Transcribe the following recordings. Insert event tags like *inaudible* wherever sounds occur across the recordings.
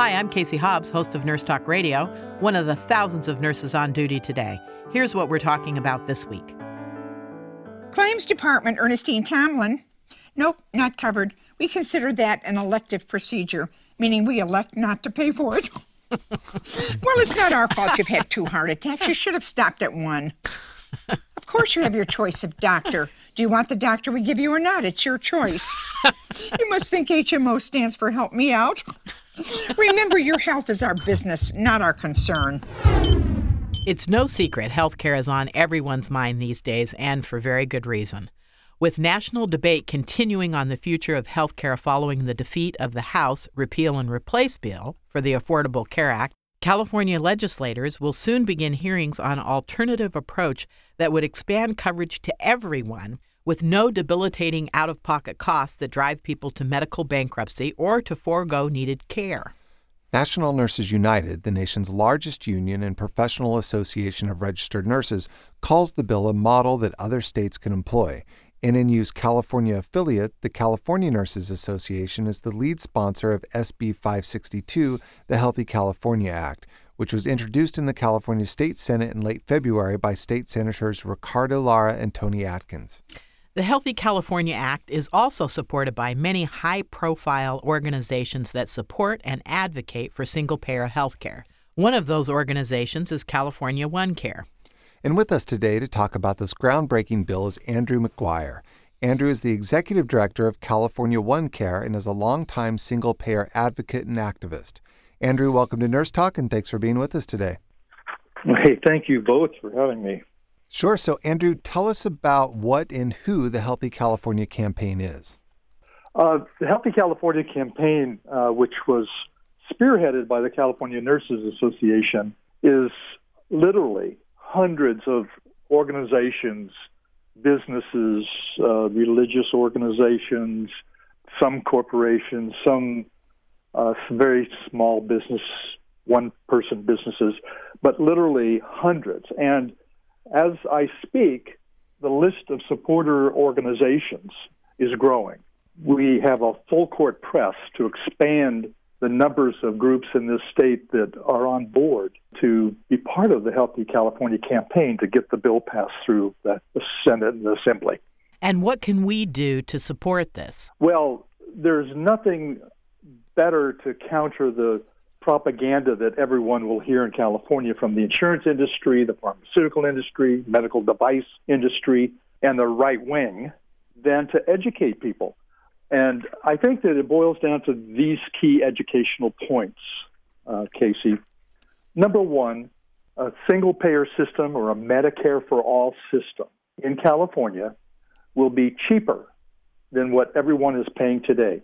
Hi, I'm Casey Hobbs, host of Nurse Talk Radio, one of the thousands of nurses on duty today. Here's what we're talking about this week. Claims Department Ernestine Tomlin. Nope, not covered. We consider that an elective procedure, meaning we elect not to pay for it. *laughs* well, it's not our fault you've had two heart attacks. You should have stopped at one. Of course, you have your choice of doctor. Do you want the doctor we give you or not? It's your choice. You must think HMO stands for Help Me Out. Remember, your health is our business, not our concern. It's no secret healthcare is on everyone's mind these days, and for very good reason. With national debate continuing on the future of healthcare following the defeat of the House Repeal and Replace bill for the Affordable Care Act, California legislators will soon begin hearings on alternative approach that would expand coverage to everyone with no debilitating out-of-pocket costs that drive people to medical bankruptcy or to forego needed care. National Nurses United, the nation's largest union and professional association of registered nurses, calls the bill a model that other states can employ. NNU's California affiliate, the California Nurses Association, is the lead sponsor of SB 562, the Healthy California Act, which was introduced in the California State Senate in late February by state senators Ricardo Lara and Toni Atkins. The Healthy California Act is also supported by many high profile organizations that support and advocate for single payer health care. One of those organizations is California One Care. And with us today to talk about this groundbreaking bill is Andrew McGuire. Andrew is the executive director of California One Care and is a longtime single payer advocate and activist. Andrew, welcome to Nurse Talk and thanks for being with us today. Hey, thank you both for having me. Sure. So, Andrew, tell us about what and who the Healthy California campaign is. Uh, the Healthy California campaign, uh, which was spearheaded by the California Nurses Association, is literally hundreds of organizations, businesses, uh, religious organizations, some corporations, some, uh, very small business, one person businesses, but literally hundreds. And as I speak, the list of supporter organizations is growing. We have a full court press to expand the numbers of groups in this state that are on board to be part of the Healthy California campaign to get the bill passed through the, Senate and the Assembly. And what can we do to support this? Well, there's nothing better to counter the propaganda that everyone will hear in California from the insurance industry, the pharmaceutical industry, medical device industry, and the right wing than to educate people. And I think that it boils down to these key educational points, uh, Casey. Number one, a single payer system or a Medicare for all system in California will be cheaper than what everyone is paying today.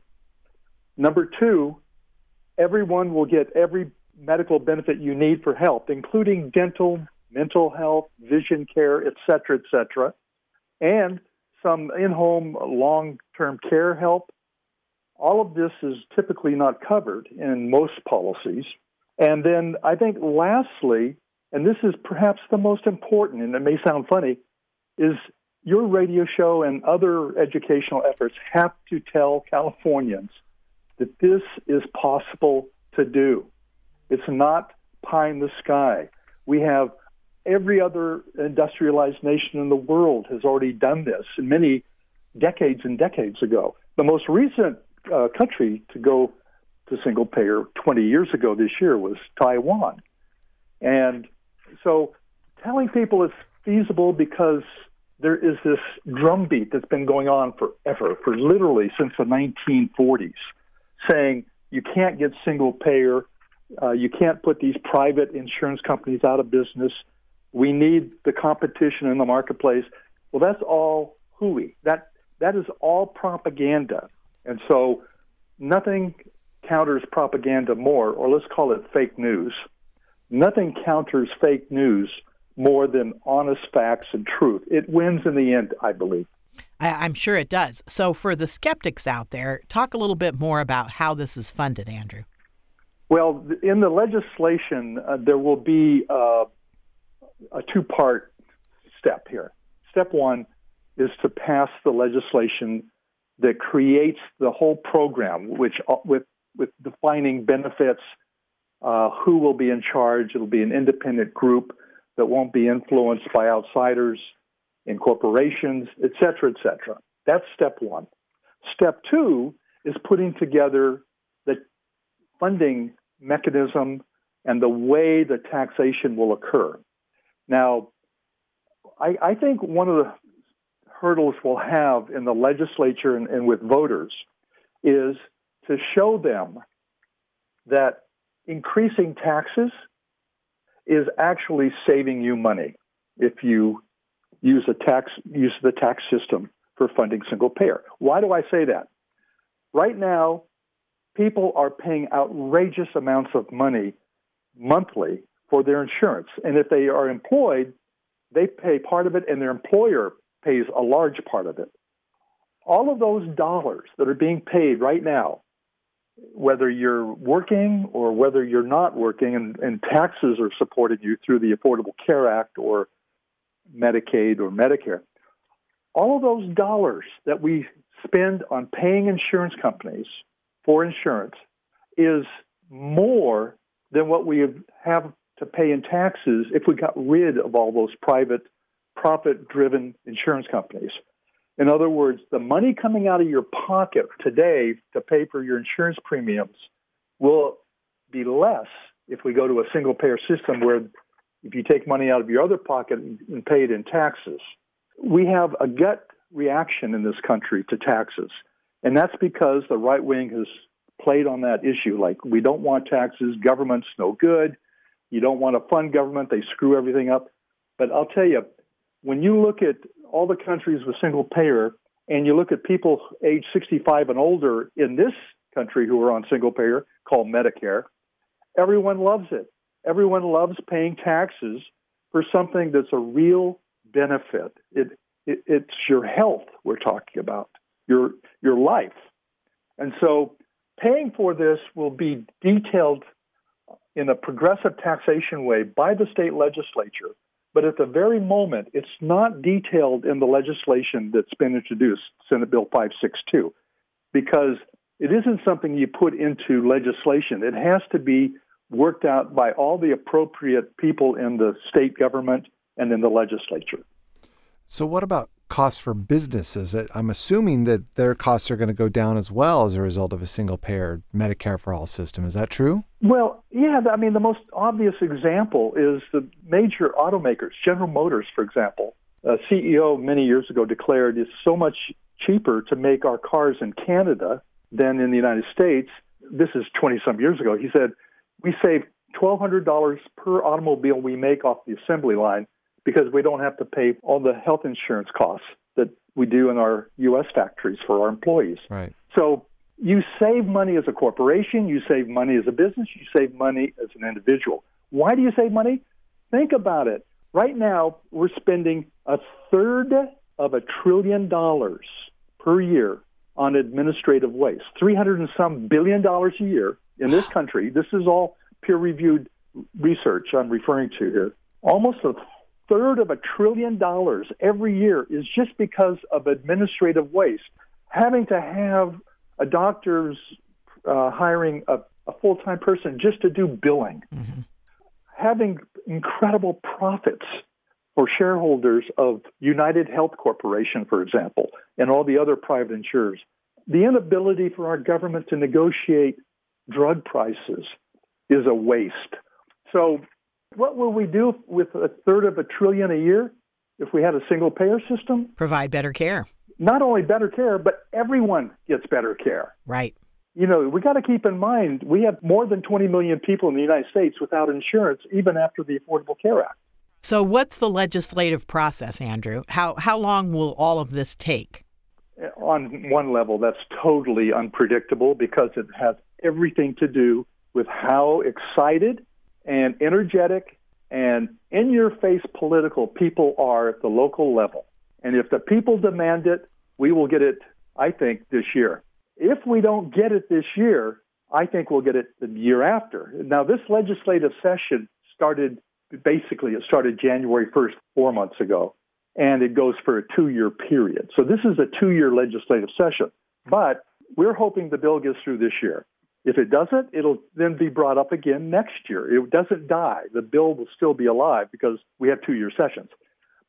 Number two, everyone will get every medical benefit you need for health, including dental, mental health, vision care, et cetera, et cetera, and some in home long term care help. All of this is typically not covered in most policies. And then I think lastly, and this is perhaps the most important, and it may sound funny, is your radio show and other educational efforts have to tell Californians that this is possible to do. It's not pie in the sky. We have every other industrialized nation in the world has already done this, many decades and decades ago. The most recent uh, country to go to single payer 20 years ago this year was Taiwan. And so telling people it's feasible because there is this drumbeat that's been going on forever, for literally since the 1940s saying you can't get single payer, uh, you can't put these private insurance companies out of business. We need the competition in the marketplace. Well, that's all hooey. That that is all propaganda, and so nothing counters propaganda more, or let's call it fake news. Nothing counters fake news more than honest facts and truth. It wins in the end, I believe. I, am sure it does. So, for the skeptics out there, talk a little bit more about how this is funded, Andrew. Well, in the legislation, uh, there will be uh, a two part step here. Step one is to pass the legislation that creates the whole program, which uh, with with defining benefits, uh, who will be in charge. It'll be an independent group that won't be influenced by outsiders in corporations, et cetera, et cetera. That's step one. Step two is putting together the funding mechanism and the way the taxation will occur. Now, I, I think one of the hurdles we'll have in the legislature and, and with voters is to show them that increasing taxes is actually saving you money if you use a tax use the tax system for funding single payer. Why do I say that? Right now, people are paying outrageous amounts of money monthly for their insurance. And if they are employed, they pay part of it and their employer pays a large part of it. All of those dollars that are being paid right now, whether you're working or whether you're not working, and, and taxes are supporting you through the Affordable Care Act or Medicaid or Medicare, all of those dollars that we spend on paying insurance companies for insurance is more than what we have to pay in taxes if we got rid of all those private, profit driven insurance companies. In other words, the money coming out of your pocket today to pay for your insurance premiums will be less if we go to a single payer system where if you take money out of your other pocket and pay it in taxes. We have a gut reaction in this country to taxes. And that's because the right wing has played on that issue. Like, we don't want taxes, government's no good. You don't want to fund government, they screw everything up. But I'll tell you, when you look at all the countries with single payer and you look at people age 65 and older in this country who are on single payer called Medicare, everyone loves it. Everyone loves paying taxes for something that's a real benefit. It, it, it's your health we're talking about, your your life, and so paying for this will be detailed in a progressive taxation way by the state legislature. But at the very moment, it's not detailed in the legislation that's been introduced, Senate Bill 562, because it isn't something you put into legislation. It has to be worked out by all the appropriate people in the state government and in the legislature. So, what about costs for businesses? Uh, I'm assuming that their costs are going to go down as well as a result of a single payer Medicare for all system. Is that true? Well, yeah. I mean, the most obvious example is the major automakers, General Motors, for example. A CEO many years ago declared it's so much cheaper to make our cars in Canada than in the United States. This is 20 some years ago. He said, We save $1,200 per automobile we make off the assembly line because we don't have to pay all the health insurance costs that we do in our U.S. factories for our employees. Right. So you save money as a corporation, you save money as a business, you save money as an individual. Why do you save money? Think about it. Right now, we're spending a third of a trillion dollars per year on administrative waste. 300 and some billion dollars a year in this country. This is all peer reviewed research I'm referring to here. Almost a third of a trillion dollars every year is just because of administrative waste. Having to have a doctor's uh, hiring a, a full time person just to do billing, mm-hmm. having incredible profits for shareholders of United Health Corporation, for example, and all the other private insurers. The inability for our government to negotiate drug prices is a waste. So what will we do with a third of a trillion a year if we had a single payer system? Provide better care. Not only better care, but everyone gets better care. Right. You know, we got to keep in mind we have more than 20 million people in the United States without insurance, even after the Affordable Care Act. So, what's the legislative process, Andrew? How how long will all of this take? On one level, that's totally unpredictable because it has everything to do with how excited and energetic and in your face political people are at the local level. And if the people demand it, we will get it, I think, this year. If we don't get it this year, I think we'll get it the year after. Now, this legislative session started basically, it started January 1st, four months ago, and it goes for a two year period. So this is a two year legislative session. But we're hoping the bill gets through this year. If it doesn't, it'll then be brought up again next year. It doesn't die. The bill will still be alive because we have two year sessions.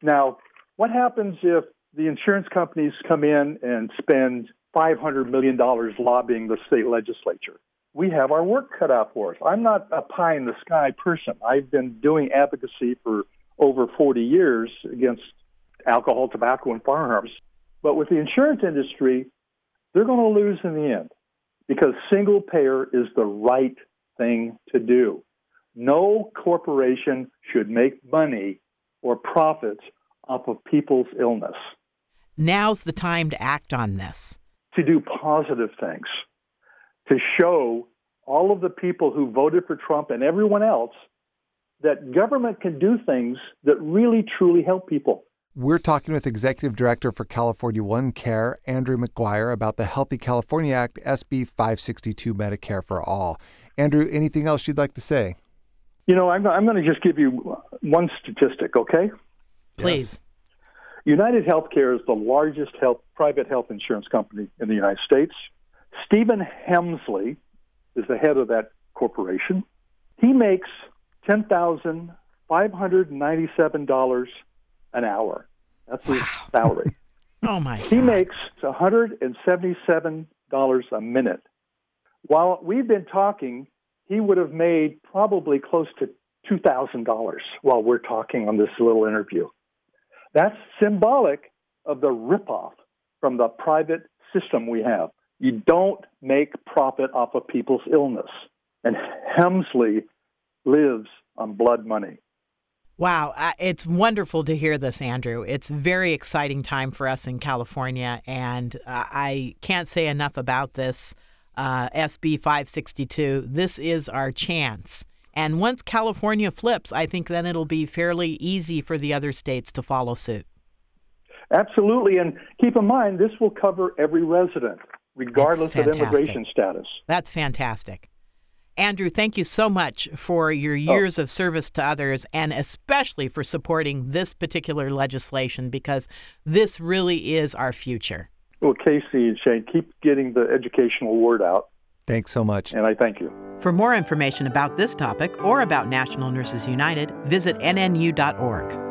Now, what happens if the insurance companies come in and spend $500 million lobbying the state legislature? We have our work cut out for us. I'm not a pie in the sky person. I've been doing advocacy for over 40 years against alcohol, tobacco, and firearms. But with the insurance industry, they're going to lose in the end because single payer is the right thing to do. No corporation should make money or profits off of people's illness. Now's the time to act on this. To do positive things, to show all of the people who voted for Trump and everyone else that government can do things that really truly help people. We're talking with Executive Director for California One Care, Andrew McGuire, about the Healthy California Act, SB 562 Medicare for All. Andrew, anything else you'd like to say? You know, I'm, I'm going to just give you one statistic, okay? Please. Yes. United Healthcare is the largest health, private health insurance company in the United States. Stephen Hemsley is the head of that corporation. He makes $10,597 an hour. That's his wow. salary. *laughs* oh my! He makes one hundred and seventy-seven dollars a minute. While we've been talking, he would have made probably close to two thousand dollars while we're talking on this little interview. That's symbolic of the ripoff from the private system we have. You don't make profit off of people's illness. And Hemsley lives on blood money. Wow, it's wonderful to hear this, Andrew. It's a very exciting time for us in California, and uh, I can't say enough about this uh, SB 562. This is our chance. And once California flips, I think then it'll be fairly easy for the other states to follow suit. Absolutely. And keep in mind, this will cover every resident, regardless of immigration status. That's fantastic. Andrew, thank you so much for your oh. years oh. of service to others and especially for supporting this particular legislation because this really is our future. Well, Casey and Shane, keep getting the educational word out. Thanks so much. And I thank you. For more information about this topic or about National Nurses United, visit nnu.org.